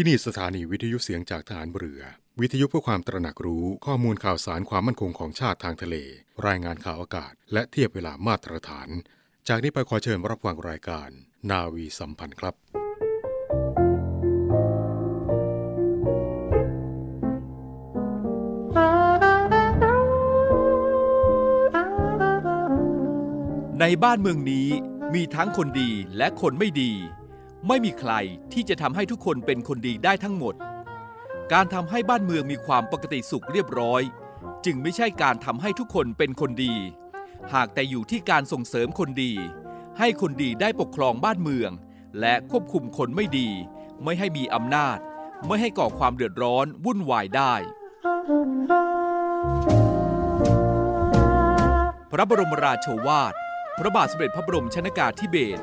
ที่นี่สถานีวิทยุเสียงจากฐานเรือ วิทยุเพื่อความตระหนักรู้ข้อมูลข่าวสารความมั่นคงของชาติทางทะเล รายงานข่าวอากาศ และเทียบเวลามาตรฐาน จากนี้ไปขอเชิญรับฟังรายการ นาวีสัมพันธ์ครับ ในบ้านเมืองนี้มีทั้งคนดีและคนไม่ดี ไม่มีใครที่จะทำให้ทุกคนเป็นคนดีได้ทั้งหมด การทำให้บ้านเมืองมีความปกติสุขเรียบร้อย จึงไม่ใช่การทำให้ทุกคนเป็นคนดี หากแต่อยู่ที่การส่งเสริมคนดี ให้คนดีได้ปกครองบ้านเมือง และควบคุมคนไม่ดี ไม่ให้มีอำนาจ ไม่ให้ก่อความเดือดร้อนวุ่นวายได้ พระบรมราโชวาท พระบาทสมเด็จพระบรมชนากาธิเบศร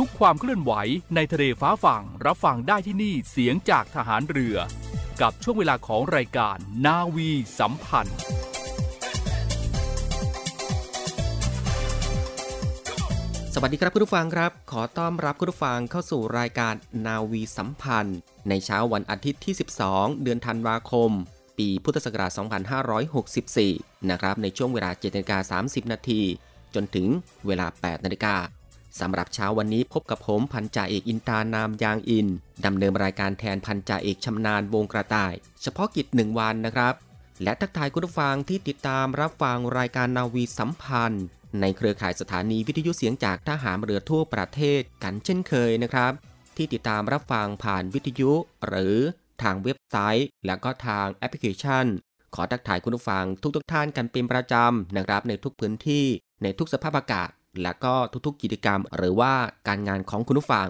ทุกความเคลื่อนไหวในทะเลฟ้าฝั่งรับฟังได้ที่นี่เสียงจากทหารเรือ กับช่วงเวลาของรายการนาวีสัมพันธ์ สวัสดีครับคุณผู้ฟังครับ ขอต้อนรับคุณผู้ฟังเข้าสู่รายการนาวีสัมพันธ์ ในเช้าวันอาทิตย์ที่ 12 เดือนธันวาคม ปีพุทธศักราช 2564 นะครับในช่วงเวลา7นาฬิกา30 นาทีจนถึงเวลา 8 นาฬิกา สำหรับเช้าวันนี้พบกับผมพันจ่าเอกอินตานามยางอิน ดำเนินรายการแทนพันจ่าเอกชำนาญวงกระต่าย เฉพาะกิจ1วันนะครับ และทักทายคุณผู้ฟังที่ติดตามรับฟังรายการนาวีสัมพันธ์ ในเครือข่ายสถานีวิทยุเสียงจากทหารเรือทั่วประเทศกันเช่นเคยนะครับ ที่ติดตามรับฟังผ่านวิทยุ หรือทางเว็บไซต์ และก็ทางแอปพลิเคชัน ขอทักทายคุณผู้ฟังทุกๆทท่านกันเป็นประจำนะครับในทุกพื้นที่ในทุกสภาพอากาศ และก็ทุกๆ กิจกรรม หรือว่าการงานของคุณผู้ฟัง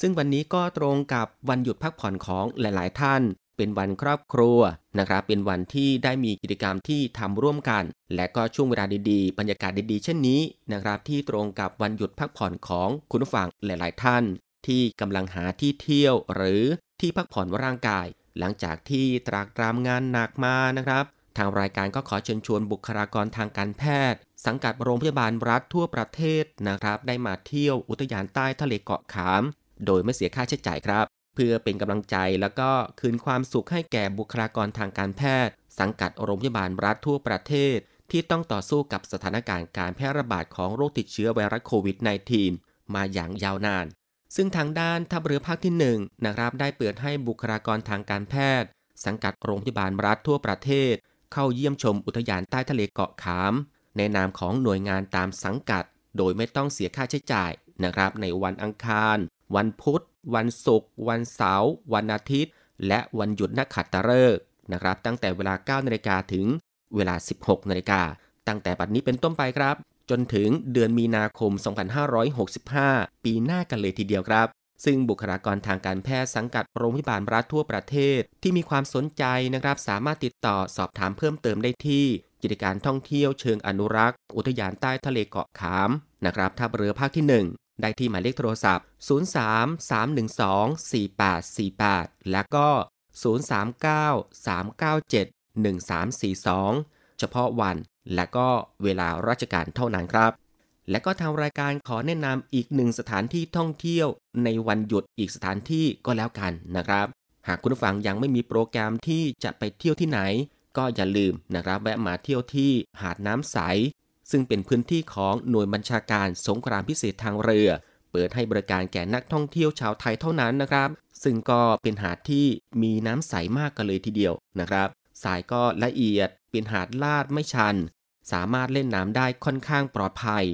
ซึ่งวันนี้ก็ตรงกับวันหยุดพักผ่อนของหลาย ๆ ท่าน เป็นวันครอบครัวนะครับ เป็นวันที่ได้มีกิจกรรมที่ทำร่วมกัน และก็ช่วงเวลาดีๆ บรรยากาศดีๆ เช่นนี้นะครับ ที่ตรงกับวันหยุดพักผ่อนของคุณผู้ฟังหลาย ๆ ท่าน ที่กำลังหาที่เที่ยว หรือที่พักผ่อนร่างกาย หลังจากที่ตรากตรามงานหนักมานะครับทางรายการก็ขอเชิญชวนบุคลากรทางการแพทย์ สังกัดโรงพยาบาลรัฐทั่วประเทศนะครับ ได้มาเที่ยวอุทยานใต้ทะเลเกาะขาม โดยไม่เสียค่าใช้จ่ายครับ เพื่อเป็นกำลังใจแล้วก็คืนความสุขให้แก่บุคลากรทางการแพทย์ สังกัดโรงพยาบาลรัฐทั่วประเทศ ที่ต้องต่อสู้กับสถานการณ์การแพร่ระบาดของโรคติดเชื้อไวรัสโควิด -19 มาอย่างยาวนาน ซึ่งทางด้านทัพเรือภาคที่1นะครับได้เปิดให้บุคลากรทางการแพทย์ สังกัดโรงพยาบาลรัฐทั่วประเทศ เข้าเยี่ยมชมอุทยานใต้ทะเลเกาะขาม ในนามของหน่วยงานตามสังกัด โดยไม่ต้องเสียค่าใช้จ่ายนะครับ ในวันอังคาร วันพุธ วันศุกร์ วันเสาร์ วันอาทิตย์ และวันหยุดนักขัตฤกษ์นะครับ ตั้งแต่เวลา 9 นาฬิกาถึงเวลา 16 นาฬิกา ตั้งแต่บัดนี้เป็นต้นไปครับ จนถึงเดือนมีนาคม 2565 ปีหน้ากันเลยทีเดียวครับ ซึ่งบุคลากรทางการแพทย์สังกัดโรงพยาบาลรัฐทั่วประเทศ ที่มีความสนใจนะครับสามารถติดต่อสอบถามเพิ่มเติมได้ที่กิจการท่องเที่ยวเชิงอนุรักษ์ อุทยานใต้ทะเลเกาะขามนะครับท่าเรือภาคที่ 1ได้ที่หมายเลขโทรศัพท์ 03 312 4848 และก็ 039 397 1342 เฉพาะวันและก็เวลาราชการเท่านั้นครับ และก็ทางรายการขอแนะนำอีกหนึ่งสถานที่ท่องเที่ยว ในวันหยุดอีกสถานที่ก็แล้วกันนะครับ หากคุณผู้ฟังยังไม่มีโปรแกรมที่จะไปเที่ยวที่ไหน ก็อย่าลืมนะครับแวะมาเที่ยวที่หาดน้ำใส ซึ่งเป็นพื้นที่ของหน่วยบัญชาการสงครามพิเศษทางเรือ เปิดให้บริการแก่นักท่องเที่ยวชาวไทยเท่านั้นนะครับ ซึ่งก็เป็นหาดที่มีน้ำใสมากกันเลยทีเดียวนะครับสายก็ละเอียดเป็นหาดลาดไม่ชัน สามารถเล่นน้ำได้ค่อนข้างปลอดภัย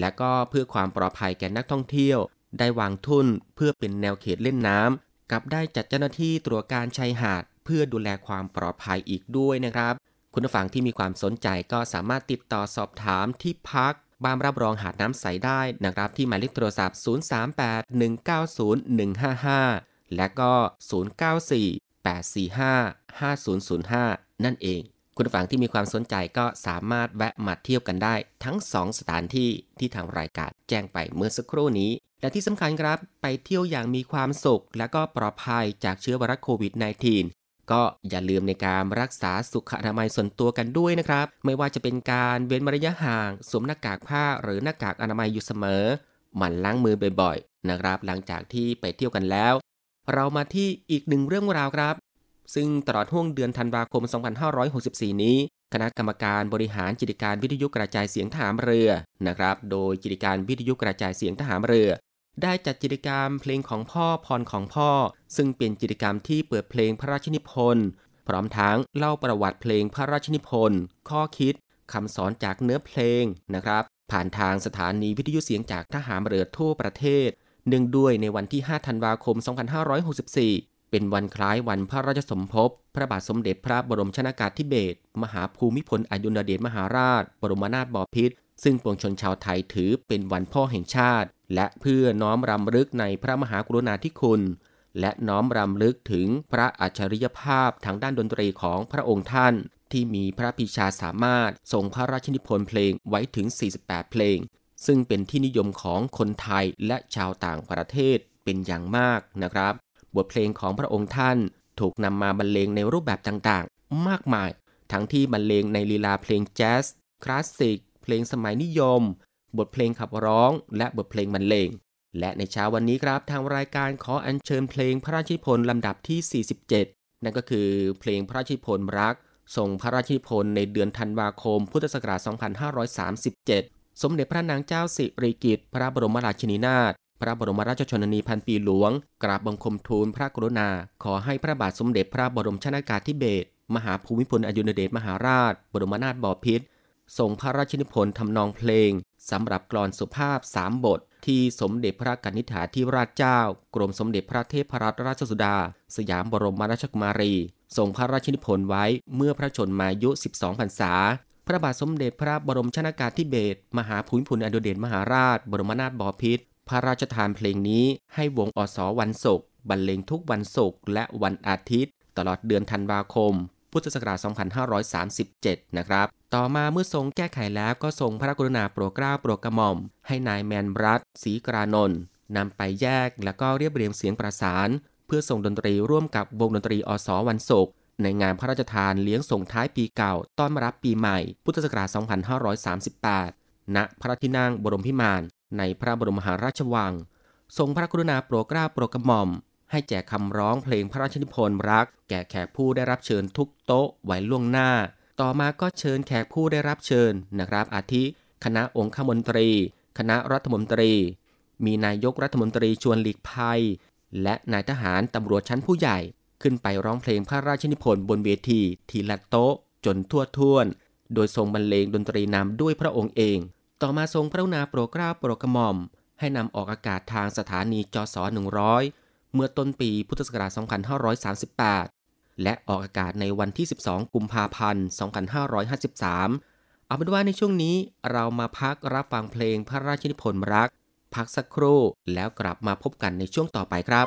และก็เพื่อความปลอดภัยแก่นักท่องเที่ยว ได้วางทุ่นเพื่อเป็นแนวเขตเล่นน้ำกับได้จัดเจ้าหน้าที่ตรวจการชายหาด เพื่อดูแลความปลอดภัยอีกด้วยนะครับ คุณผู้ฟังที่มีความสนใจก็สามารถติดต่อสอบถามที่พักบ้านรับรองหาดน้ำใสได้นะครับที่หมายเลขโทรศัพท์ 038-190-155 และก็ 094-845-5005 นั่นเอง คุณผู้ฟังที่มีความสนใจก็สามารถแวะมาเที่ยวกันได้ทั้ง 2 สถานที่ที่ทางรายการแจ้งไปเมื่อสักครู่นี้ และที่สำคัญครับไปเที่ยวอย่างมีความสุข และก็ปลอดภัยจากเชื้อไวรัสโควิด -19 ก็อย่าลืมในการรักษาสุขอนามัยส่วนตัวกันด้วยนะครับ ไม่ว่าจะเป็นการเว้นระยะห่างสวมหน้ากากผ้าหรือหน้ากากอนามัยอยู่เสมอหมั่นล้างมือบ่อยๆนะครับ หลังจากที่ไปเที่ยวกันแล้ว เรามาที่อีกหนึ่งเรื่องราวครับ ซึ่งตลอดห่วงเดือนธันวาคม 2564 นี้ คณะกรรมการบริหารกิจการวิทยุกระจายเสียงทหารเรือนะครับ โดยกิจการวิทยุกระจายเสียงทหารเรือ ได้จัดกิจกรรมเพลงของพ่อพรของพ่อ ซึ่งเป็นกิจกรรมที่เปิดเพลงพระราชนิพนธ์พร้อมทั้งเล่าประวัติเพลงพระราชนิพนธ์ข้อคิดคำสอนจากเนื้อเพลงนะครับ ผ่านทางสถานีวิทยุเสียงจากทหารเรือทั่วประเทศเนื่องด้วยในวันที่ 5 ธันวาคม 2564 เป็นวันคล้ายวันพระราชสมภพ พระบาทสมเด็จพระบรมชนากาธิเบศรมหาภูมิพลอดุลยเดชมหาราช บรมนาถบพิตรซึ่งปวงชนชาวไทยถือเป็นวันพ่อแห่งชาติ และเพื่อน้อมรำลึกในพระมหากรุณาธิคุณ และน้อมรำลึกถึงพระอัจฉริยภาพทางด้านดนตรีของพระองค์ท่าน ที่มีพระพิชาสามารถทรงพระราชนิพนธ์เพลงไว้ถึง 48 เพลง ซึ่งเป็นที่นิยมของคนไทยและชาวต่างประเทศเป็นอย่างมากนะครับ บทเพลงของพระองค์ท่าน ถูกนำมาบรรเลงในรูปแบบต่างๆ มากมาย ทั้งที่บรรเลงในลีลาเพลงแจ๊สคลาสสิก เพลงสมัยนิยม บทเพลงขับร้อง และบทเพลงบรรเลง และในเช้าวันนี้ครับทางรายการขออัญเชิญเพลงพระราชนิพนลำดับที่ 47 นั่นก็คือเพลงพระราชนิพนรักทรงพระราชนิพนในเดือนธันวาคม พุทธศักราช 2537 สมเด็จพระนางเจ้าสิริกิติ์พระบรมราชินีนาถ พระบรมราชชนนีพันปีหลวง กราบบังคมทูลพระกรุณา ขอให้พระบาทสมเด็จพระบรมชนากาธิเบศรมหาภูมิพลอดุลยเดชมหาราช บรมนาถบพิตรทรงพระราชนิพนธ์ทำนองเพลงสำหรับกลอนสุภาพสามบท ที่สมเด็จพระกนิษฐาธิราชเจ้า กรมสมเด็จพระเทพรัตนราชสุดา สยามบรมราชกุมารีทรงพระราชนิพนธ์ไว้เมื่อพระชนมายุ 12 พรรษา พระบาทสมเด็จพระบรมชนากาธิเบศรมหาภูมิพลอดุลยเดชมหาราช บรมนาถบพิตร พระราชทานเพลงนี้ให้วงอสวันศุกร์บรรเลงทุกวันศุกร์และวันอาทิตย์ ตลอดเดือนธันวาคม พุทธศักราช 2537 นะครับ ต่อมาเมื่อทรงแก้ไขแล้วก็ทรงพระกรุณาโปรดเกล้าโปรดกระหม่อม ให้นายแมนรัตศรีกรานนท์นำไปแยกแล้วก็เรียบเรียงเสียงประสาน เพื่อส่งดนตรีร่วมกับวงดนตรีอสวันศุกร์ในงานพระราชทานเลี้ยงส่งท้ายปีเก่า ต้อนรับปีใหม่ พุทธศักราช 2538 ณ พระที่นั่งบรมพิมาน ในพระบรมหาราชวัง ทรงพระกรุณาโปรดเกล้าโปรดกระหม่อม ให้แจกคำร้องเพลงพระราชนิพนธ์รัก แก่แขกผู้ได้รับเชิญทุกโต๊ะไว้ล่วงหน้า ต่อมาก็เชิญแขกผู้ได้รับเชิญนะครับ อาทิ คณะองคมนตรี คณะรัฐมนตรี มีนายกรัฐมนตรีชวนหลีกภัย และนายทหารตำรวจชั้นผู้ใหญ่ ขึ้นไปร้องเพลงพระราชนิพนธ์บนเวทีทีละโต๊ะจนทั่วท่วน โดยทรงบรรเลงดนตรีนำด้วยพระองค์เอง ต่อมาทรงพระกรุณาโปรดเกล้าโปรดกระหม่อม ให้นำออกอากาศทางสถานีจส100 เมื่อต้นปีพุทธศักราช 2538 และออกอากาศในวันที่ 12 กุมภาพันธ์ 2553 เอาเป็นว่าในช่วงนี้เรามาพักรับฟังเพลงพระราชนิพนธ์รัก พักสักครู่แล้วกลับมาพบกันในช่วงต่อไปครับ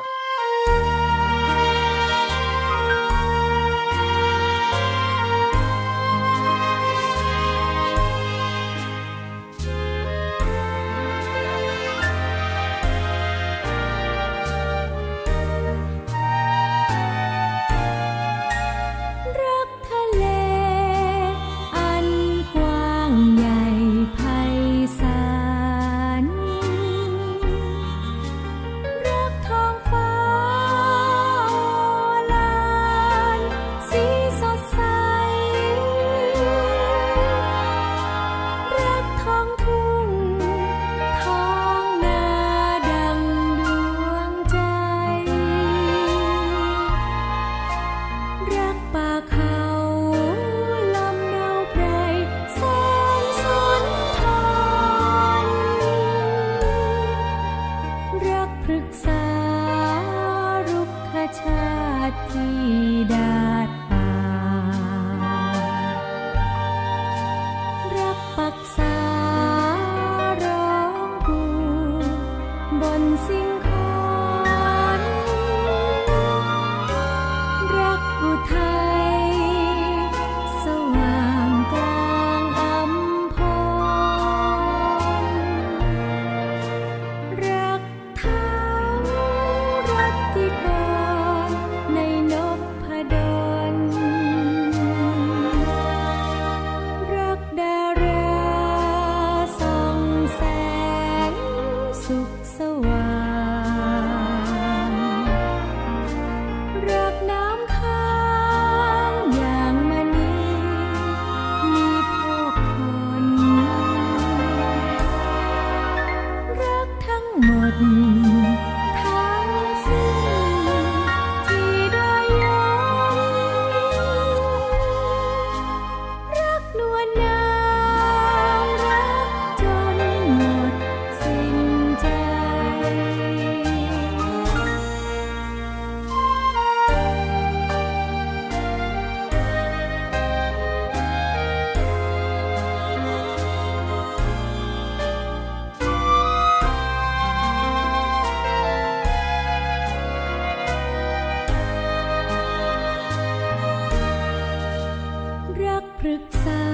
ปรึกษา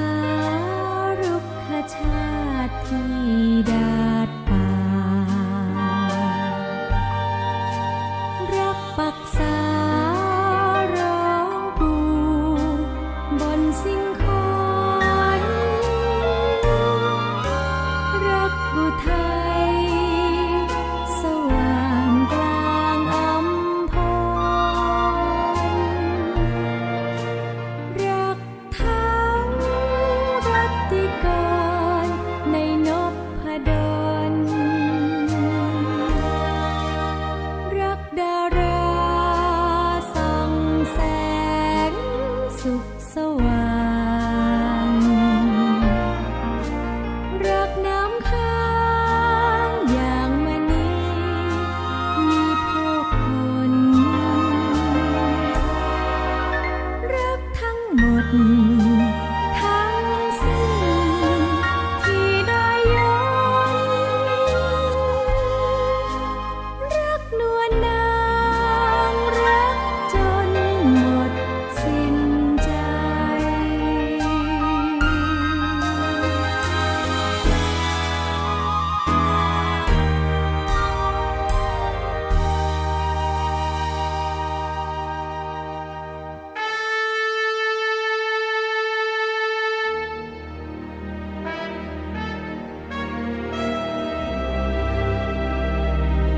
รุกขชาติที่ดาด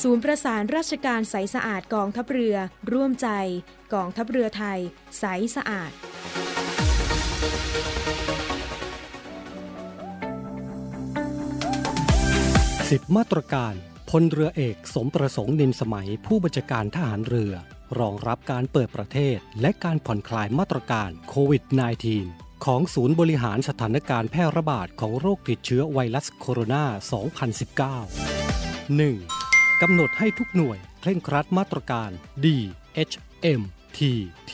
ศูนย์ประสานราชการใสสะอาดกองทัพเรือ ร่วมใจ กองทัพเรือไทย ใสสะอาดสิบมาตรการพลเรือเอกสมประสงค์นินสมัยผู้บัญชาการทหารเรือ รองรับการเปิดประเทศ และการผ่อนคลายมาตรการโควิด -19 ของศูนย์บริหารสถานการณ์แพร่ระบาดของโรคติดเชื้อไวรัสโคโรนา 2019 1. กำหนดให้ทุกหน่วยเคร่งครัดมาตรการ D H M T T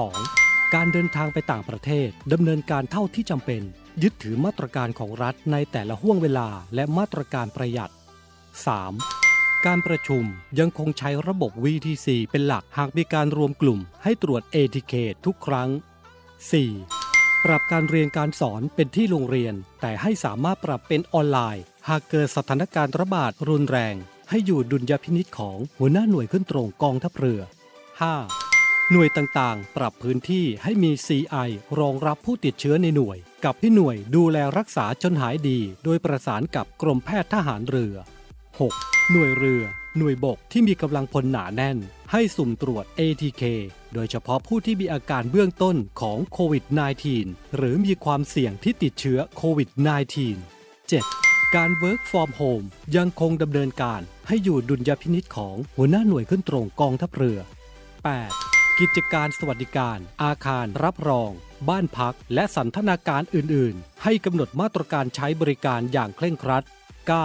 2. การเดินทางไปต่างประเทศดำเนินการเท่าที่จำเป็น ยึดถือมาตรการของรัฐในแต่ละห่วงเวลาและมาตรการประหยัด 3. การประชุมยังคงใช้ระบบ VTC เป็นหลักหากมีการรวมกลุ่มให้ตรวจ ATK ทุกครั้ง 4. ปรับการเรียนการสอนเป็นที่โรงเรียน แต่ให้สามารถปรับเป็นออนไลน์ หากเกิดสถานการณ์ระบาดรุนแรง ให้อยู่ดุลยพินิษของหัวหน้าหน่วยขึ้นตรงกองทัพเรือ 5. หน่วยต่างๆ ปรับพื้นที่ให้มี CI รองรับผู้ติดเชื้อในหน่วย กับที่หน่วยดูแลรักษาจนหายดี โดยประสานกับกรมแพทย์ทหารเรือ 6. หน่วยเรือ หน่วยบกที่มีกำลังพลหนาแน่น ให้สุ่มตรวจ ATK โดยเฉพาะผู้ที่มีอาการเบื้องต้นของโควิด -19 หรือมีความเสี่ยงที่ติดเชื้อโควิด -19 7. การ Work from Home ยังคงดำเนินการให้อยู่ดุลยพินิษของหัวหน้าหน่วยขึ้นตรงกองทัพเรือ 8. กิจการสวัสดิการ อาคารรับรอง บ้านพัก และสันทนาการอื่น ๆ ให้กำหนดมาตรการใช้บริการอย่างเคร่งครัด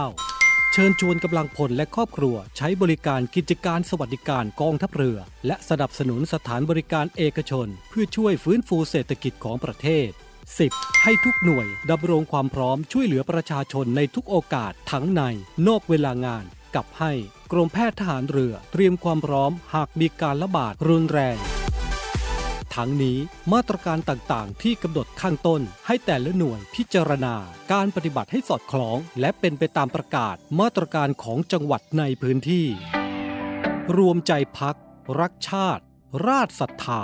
9. เชิญชวนกำลังพลและครอบครัวใช้บริการกิจการสวัสดิการกองทัพเรือ และสนับสนุนสถานบริการเอกชน เพื่อช่วยฟื้นฟูเศรษฐกิจของประเทศ 10. ให้ทุกหน่วยดำรงความพร้อมช่วยเหลือประชาชนในทุกโอกาสทั้งใน นอกเวลางาน กับให้กรมแพทย์ทหารเรือ เตรียมความพร้อมหากมีการระบาดรุนแรงทั้งนี้มาตรการต่างๆ ที่กำหนดข้างต้น ให้แต่ละหน่วยพิจารณา การปฏิบัติให้สอดคล้อง และเป็นไปตามประกาศ มาตรการของจังหวัดในพื้นที่ รวมใจพัก รักชาติ ราชศรัทธา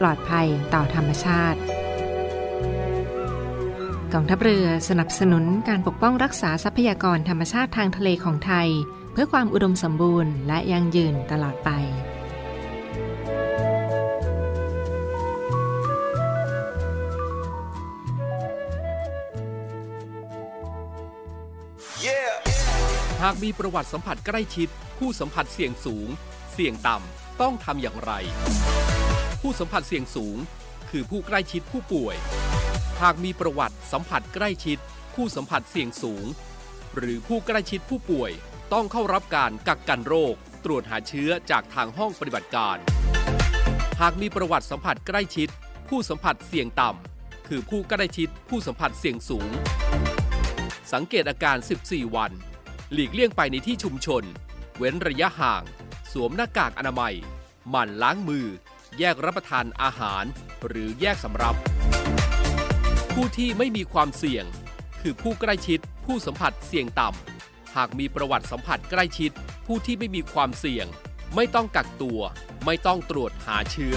ปลอดภัยต่อธรรมชาติกองทัพเรือสนับสนุนการปกป้องรักษาทรัพยากรธรรมชาติทางทะเลของไทย เพื่อความอุดมสมบูรณ์และยั่งยืนตลอดไป หากมีประวัติสัมผัสใกล้ชิด ผู้สัมผัสเสี่ยงสูง เสี่ยงต่ำ ต้องทำอย่างไร ผู้สัมผัสเสี่ยงสูง คือผู้ใกล้ชิดผู้ป่วย หากมีประวัติสัมผัสใกล้ชิด ผู้สัมผัสเสี่ยงสูง หรือผู้ใกล้ชิดผู้ป่วย ต้องเข้ารับการกักกันโรค ตรวจหาเชื้อจากทางห้องปฏิบัติการ หากมีประวัติสัมผัสใกล้ชิด ผู้สัมผัสเสี่ยงต่ำคือผู้ใกล้ชิดผู้สัมผัสเสี่ยงสูง สังเกตอาการ 14 วัน หลีกเลี่ยงไปในที่ชุมชน เว้นระยะห่าง สวมหน้ากากอนามัย หมั่นล้างมือ แยกรับประทานอาหาร หรือแยกสำรับ ผู้ที่ไม่มีความเสี่ยง คือผู้ใกล้ชิด ผู้สัมผัสเสี่ยงต่ำ หากมีประวัติสัมผัสใกล้ชิด ผู้ที่ไม่มีความเสี่ยง ไม่ต้องกักตัว ไม่ต้องตรวจหาเชื้อ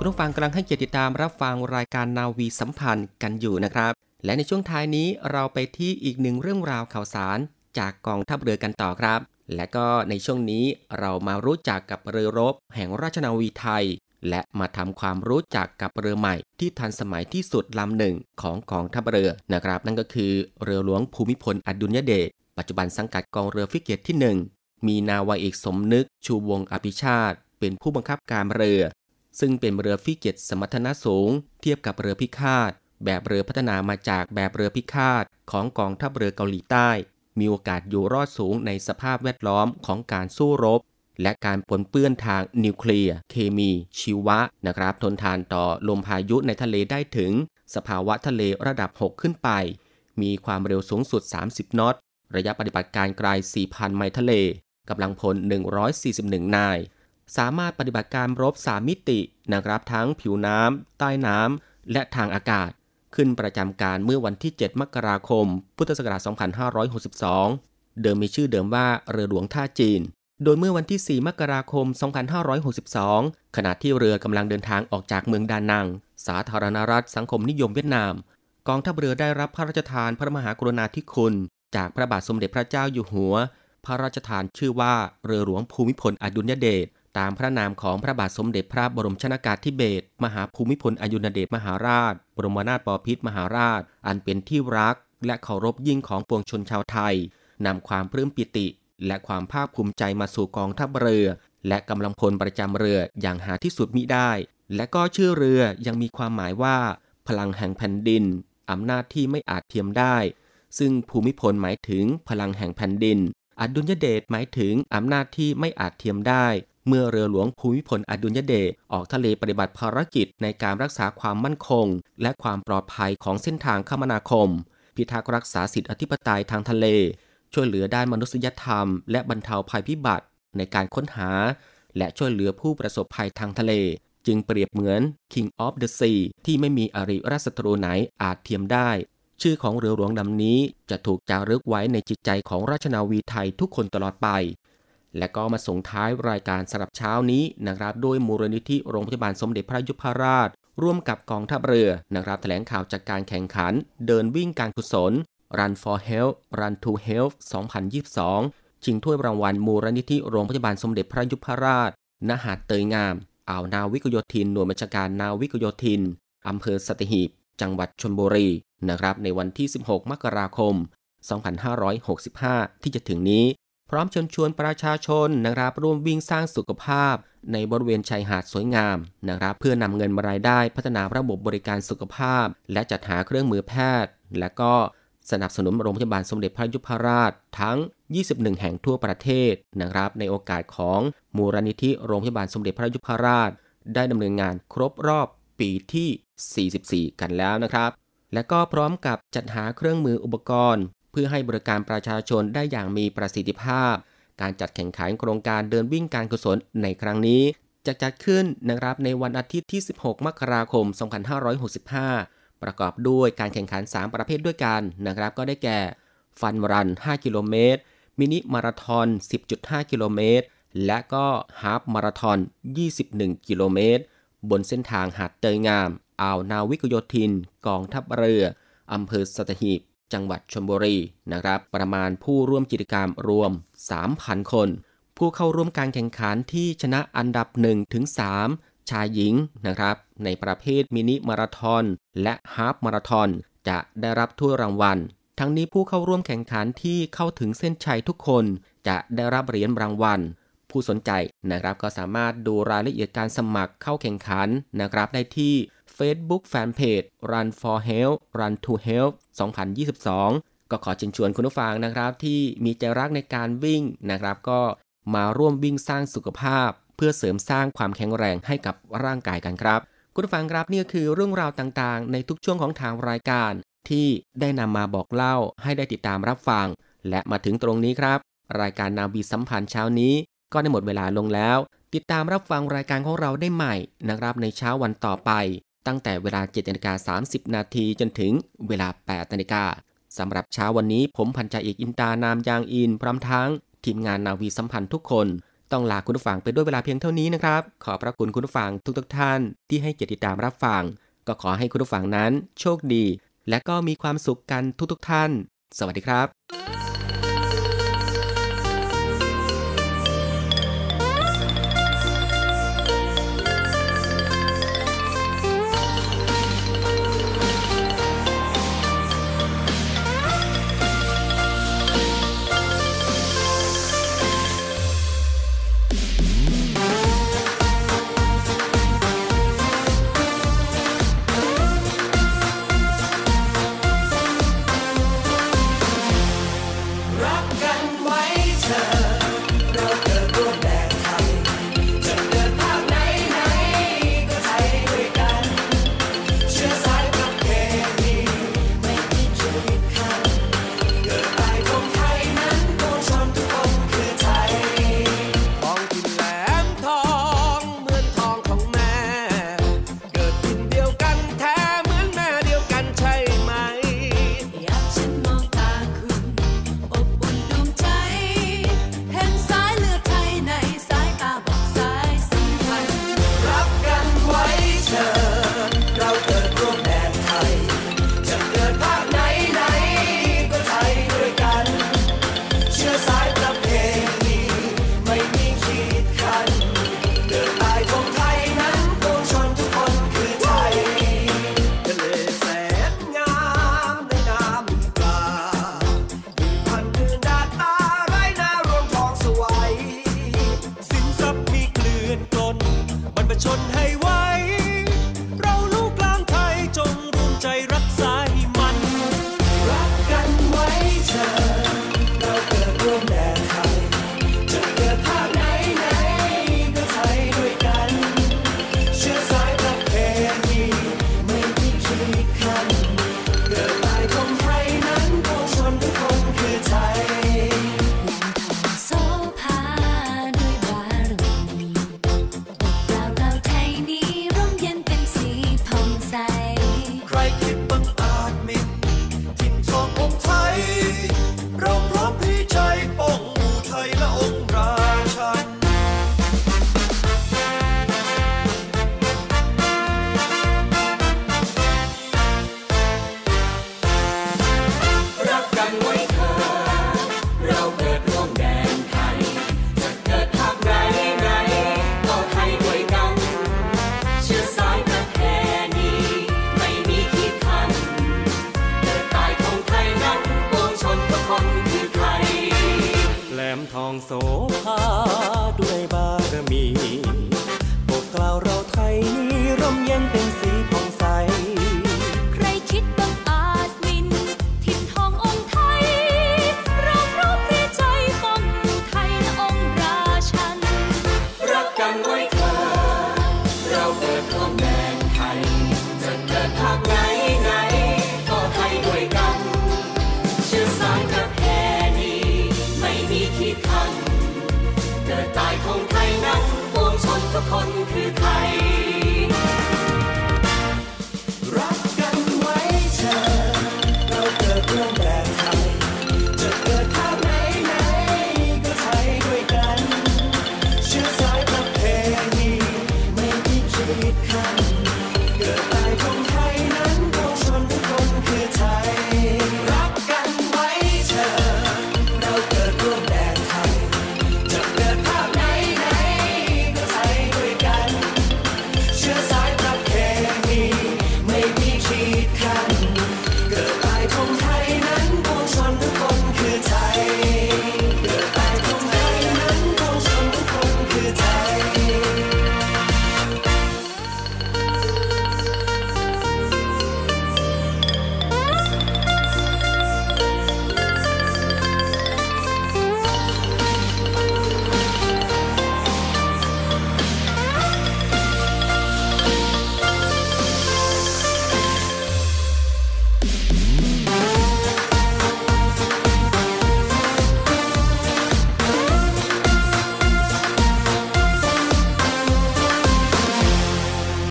คุณผู้ฟังกำลังให้เกียรติติดตามรับฟังรายการนาวีสัมพันธ์กันอยู่นะครับ และในช่วงท้ายนี้เราไปที่อีกหนึ่งเรื่องราวข่าวสารจากกองทัพเรือกันต่อครับ และก็ในช่วงนี้เรามารู้จักกับเรือรบ แห่งราชนาวีไทย และมาทำความรู้จักกับเรือใหม่ ที่ทันสมัยที่สุดลำหนึ่งของกองทัพเรือนะครับ นั่นก็คือเรือหลวงภูมิพลอดุลยเดชปัจจุบันสังกัดกองเรือฟิเกตที่ 1 มีนาวาเอกสมนึกชูวงอภิชาติ เป็นผู้บังคับการเรือ ซึ่งเป็นเรือฟิเกตสมรรถนะสูง เทียบกับเรือพิฆาต แบบเรือพัฒนามาจากแบบเรือพิฆาต ของกองทัพเรือเกาหลีใต้ มีโอกาสอยู่รอดสูงในสภาพแวดล้อมของการสู้รบ และการปนเปื้อนทางนิวเคลียร์ เคมี ชีวะนะครับ ทนทานต่อลมพายุในทะเลได้ถึง สภาวะทะเลระดับ 6 ขึ้นไป มีความเร็วสูงสุด 30 นอต ระยะปฏิบัติการไกล 4,000 ไมล์ทะเลกำลังพล 141 นาย สามารถปฏิบัติการรบ 3 มิตินะครับทั้งผิวน้ำใต้น้ำและทางอากาศ ขึ้นประจำการเมื่อวันที่ 7 มกราคม พุทธศักราช 2562 เดิมมีชื่อเดิมว่าเรือหลวงท่าจีน โดยเมื่อวันที่ 4 มกราคม 2562 ขณะที่เรือกำลังเดินทางออกจากเมืองดานัง สาธารณรัฐสังคมนิยมเวียดนาม กองทัพเรือได้รับพระราชทานพระมหากรุณาธิคุณ จากพระบาทสมเด็จพระเจ้าอยู่หัว พระราชทานชื่อว่าเรือหลวงภูมิพลอดุลยเดช ตามพระนามของพระบาทสมเด็จพระบรมชนากาธิเบศรมหาภูมิพลอดุลยเดชมหาราช บรมนาถบพิตรมหาราช อันเป็นที่รักและเคารพยิ่งของปวงชนชาวไทยนำความปลื้มปิติ และความภาคภูมิใจมาสู่กองทัพเรือ และกำลังพลประจำเรืออย่างหาที่สุดมิได้ และก็ชื่อเรือยังมีความหมายว่า พลังแห่งแผ่นดินอำนาจที่ไม่อาจเทียมได้ ซึ่งภูมิพลหมายถึงพลังแห่งแผ่นดินอดุลยเดชหมายถึงอำนาจที่ไม่อาจเทียมได้ เมื่อเรือหลวงภูมิพลอดุลยเดชออกทะเลปฏิบัติภารกิจในการรักษาความมั่นคง และความปลอดภัยของเส้นทางคมนาคม พิทักษ์รักษาสิทธิอธิปไตยทางทะเล ช่วยเหลือด้านมนุษยธรรม และบรรเทาภัยพิบัติในการค้นหา และช่วยเหลือผู้ประสบภัยทางทะเล จึงเปรียบเหมือน King of the Sea ที่ไม่มีอริราชศัตรูไหนอาจเทียมได้ ชื่อของเรือหลวงลำนี้จะถูกจารึกไว้ในจิตใจของราชนาวีไทยทุกคนตลอดไป และก็มาส่งท้ายรายการสำหรับเช้านี้นะครับด้วยมูลนิธิโรงพยาบาลสมเด็จพระยุพราช ร่วมกับกองทัพเรือนะครับแถลงข่าวจากการแข่งขัน เดินวิ่งการกุศล Run for Health Run to Health 2022 ชิงถ้วยรางวัลมูลนิธิโรงพยาบาลสมเด็จพระยุพราชณหาดเตยงาม อ่าวนาวิกโยธิน หน่วยบัญชาการนาวิกโยธิน อำเภอสตหีบ จังหวัดชลบุรีนะครับในวันที่ 16 มกราคม 2565 ที่จะถึงนี้ พร้อมเชิญชวนประชาชนนะครับร่วมวิ่งสร้างสุขภาพ ในบริเวณชายหาดสวยงามนะครับ เพื่อนำเงินมารายได้พัฒนาระบบบริการสุขภาพ และจัดหาเครื่องมือแพทย์ และก็สนับสนุนโรงพยาบาลสมเด็จพระยุพราชทั้ง 21 แห่งทั่วประเทศนะครับ ในโอกาสของมูลนิธิโรงพยาบาลสมเด็จพระยุพราช ได้ดำเนินงานครบรอบปีที่ 44 กันแล้วนะครับ และก็พร้อมกับจัดหาเครื่องมืออุปกรณ์ พื่อให้บริการประชาชนได้อย่างมีประสิทธิภาพ การจัดแข่งขันโครงการเดินวิ่งการกุศลในครั้งนี้ จะจัดขึ้นนะครับในวันอาทิตย์ที่ 16 มกราคม 2565 ประกอบด้วยการแข่งขัน 3 ประเภทด้วยกันนะครับก็ได้แก่ ฟันรัน 5 กิโลเมตร มินิมาราทอน 10.5 กิโลเมตร และก็ฮาฟมาราทอน 21 กิโลเมตร บนเส้นทางหาดเตยงาม อ่าวนาวิกโยธิน กองทัพเรืออำเภอสัตหีบ จังหวัดชลบุรีนะครับ ประมาณผู้ร่วมกิจกรรมรวม 3,000 คน ผู้เข้าร่วมการแข่งขันที่ชนะอันดับ1ถึง3ชายหญิงนะครับ ในประเภทมินิมาราทอนและฮาฟมาราทอนจะได้รับถ้วยรางวัล ทั้งนี้ผู้เข้าร่วมแข่งขันที่เข้าถึงเส้นชัยทุกคน จะได้รับเหรียญรางวัล ผู้สนใจนะครับก็สามารถดูรายละเอียดการสมัครเข้าแข่งขันนะครับได้ที่ Facebook Fanpage Run for Health Run to Health 2022 ก็ขอเชิญชวนคุณผู้ฟังนะครับที่มีใจรักในการวิ่งนะครับ ก็มาร่วมวิ่งสร้างสุขภาพ เพื่อเสริมสร้างความแข็งแรงให้กับร่างกายกันครับ คุณผู้ฟังครับนี่ก็คือเรื่องราวต่างๆ ในทุกช่วงของทางรายการ ที่ได้นำมาบอกเล่าให้ได้ติดตามรับฟัง และมาถึงตรงนี้ครับ รายการนาวีสัมพันธ์เช้านี้ ก็ได้หมดเวลาลงแล้ว ติดตามรับฟังรายการของเราได้ใหม่นะครับในเช้าวันต่อไป ตั้งแต่เวลา7นาฬิกา30 นาทีจนถึงเวลา 8 นาฬิกาสำหรับเช้าวันนี้ผมพันจ่าเอกอินตานามยางอิน พร้อมทั้ง ทีมงานนาวีสัมพันธ์ทุกคน ต้องลาคุณผู้ฟังไปด้วยเวลาเพียงเท่านี้นะครับ ขอพระคุณคุณผู้ฟังทุกๆทท่านที่ให้เกียรติติดตามรับฟัง ก็ขอให้คุณผู้ฟังนั้น โชคดี และก็มีความสุขกันทุกๆทท่าน สวัสดีครับ มทองโสภาด้วยบารมีปกกล่าวเราไทยนี้ร่มเย็นเป็น